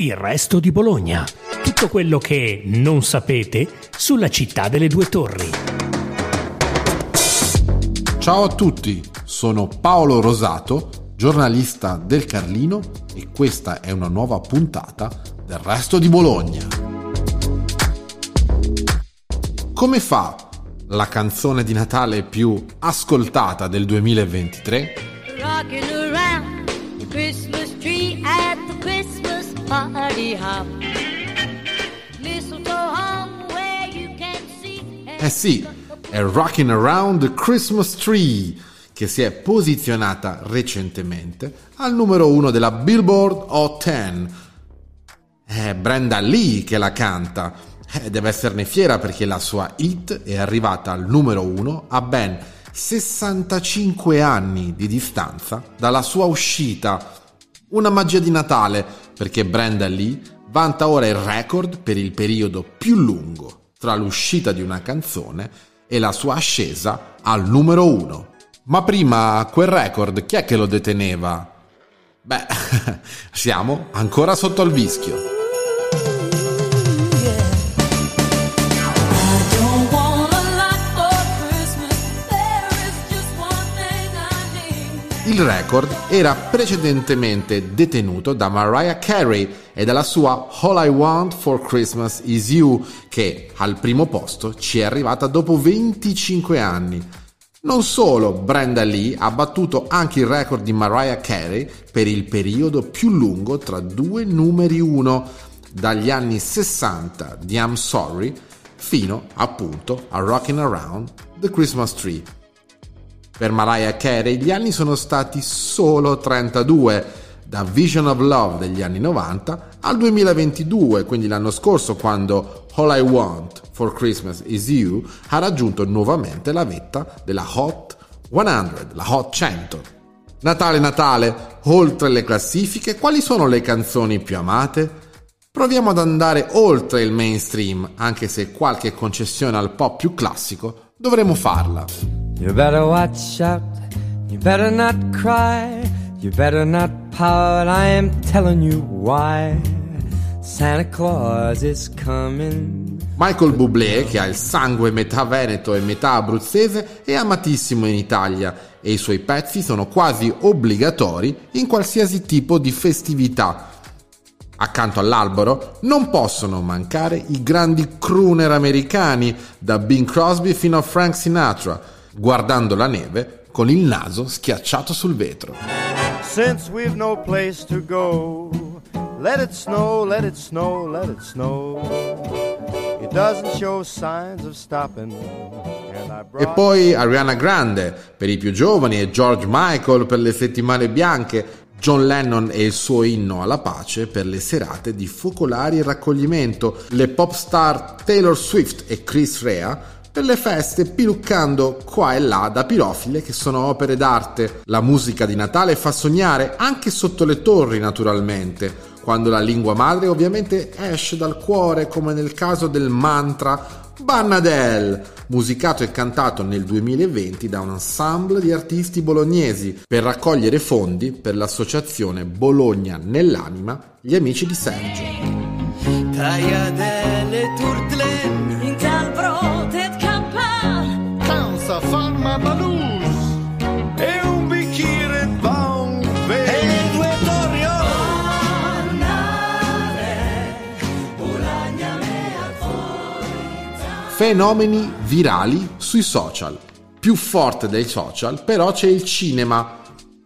Il resto di Bologna. Tutto quello che non sapete sulla città delle due torri. Ciao a tutti, sono Paolo Rosato, giornalista del Carlino e questa è una nuova puntata del resto di Bologna. Come fa la canzone di Natale più ascoltata del 2023? Rocking around the Christmas party hop. Mistletoe hung where you can see. Eh sì, è Rockin' Around the Christmas Tree, che si è posizionata recentemente al numero uno della Billboard Hot 10. È Brenda Lee che la canta. Eh, deve esserne fiera perché la sua hit è arrivata al numero uno a ben 65 anni di distanza dalla sua uscita. Una magia di Natale perché Brenda Lee vanta ora il record per il periodo più lungo tra l'uscita di una canzone e la sua ascesa al numero uno. Ma prima quel record chi è che lo deteneva? Beh, siamo ancora sotto al vischio. Il record era precedentemente detenuto da Mariah Carey e dalla sua All I Want for Christmas Is You, che al primo posto ci è arrivata dopo 25 anni. Non solo, Brenda Lee ha battuto anche il record di Mariah Carey per il periodo più lungo tra due numeri uno, dagli anni 60 di I'm Sorry fino appunto a Rockin' Around the Christmas Tree. Per Mariah Carey gli anni sono stati solo 32, da Vision of Love degli anni 90 al 2022, quindi l'anno scorso quando All I Want for Christmas Is You ha raggiunto nuovamente la vetta della Hot 100, la Hot 100. Natale Natale, oltre le classifiche, quali sono le canzoni più amate? Proviamo ad andare oltre il mainstream, anche se qualche concessione al pop più classico dovremo farla. You better watch out. You better not cry. You better not pout. I am telling you why. Santa Claus is coming. Michael Bublé, che ha il sangue metà veneto e metà abruzzese, è amatissimo in Italia e i suoi pezzi sono quasi obbligatori in qualsiasi tipo di festività. Accanto all'albero non possono mancare i grandi crooner americani, da Bing Crosby fino a Frank Sinatra, guardando la neve con il naso schiacciato sul vetro. Since we've no place to go, let it snow, let it snow, let it snow. It doesn't show signs of stopping. E poi Ariana Grande per i più giovani e George Michael per le settimane bianche, John Lennon e il suo inno alla pace per le serate di focolari e raccoglimento, le pop star Taylor Swift e Chris Rea per le feste piluccando qua e là da pirofile che sono opere d'arte. La musica di Natale fa sognare anche sotto le torri naturalmente, quando la lingua madre ovviamente esce dal cuore come nel caso del mantra Bannadel, musicato e cantato nel 2020 da un ensemble di artisti bolognesi per raccogliere fondi per l'associazione Bologna nell'anima, gli amici di Sergio. Fenomeni virali sui social. Più forte dei social però c'è il cinema.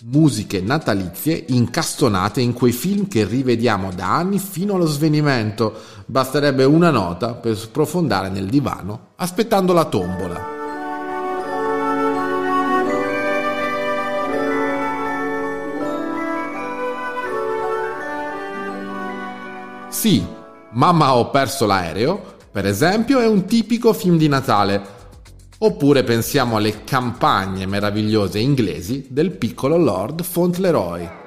Musiche natalizie incastonate in quei film che rivediamo da anni fino allo svenimento. Basterebbe una nota per sprofondare nel divano aspettando la tombola. Sì, Mamma ho perso l'aereo, per esempio, è un tipico film di Natale. Oppure pensiamo alle campagne meravigliose inglesi del piccolo Lord Fauntleroy.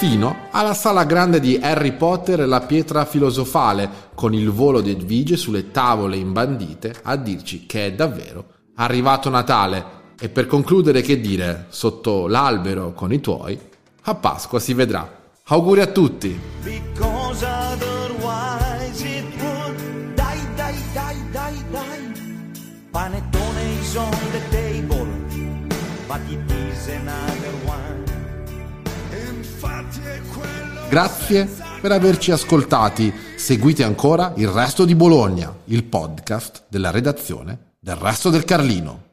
fino alla sala grande di Harry Potter e la pietra filosofale, con il volo di Edvige sulle tavole imbandite a dirci che è davvero arrivato Natale. E per concludere che dire, sotto l'albero con i tuoi, a Pasqua si vedrà. Auguri a tutti! Panettone is on the table, but it is another one. Infatti è quello. Grazie per averci ascoltati. Seguite ancora il resto di Bologna, il podcast della redazione del resto del Carlino.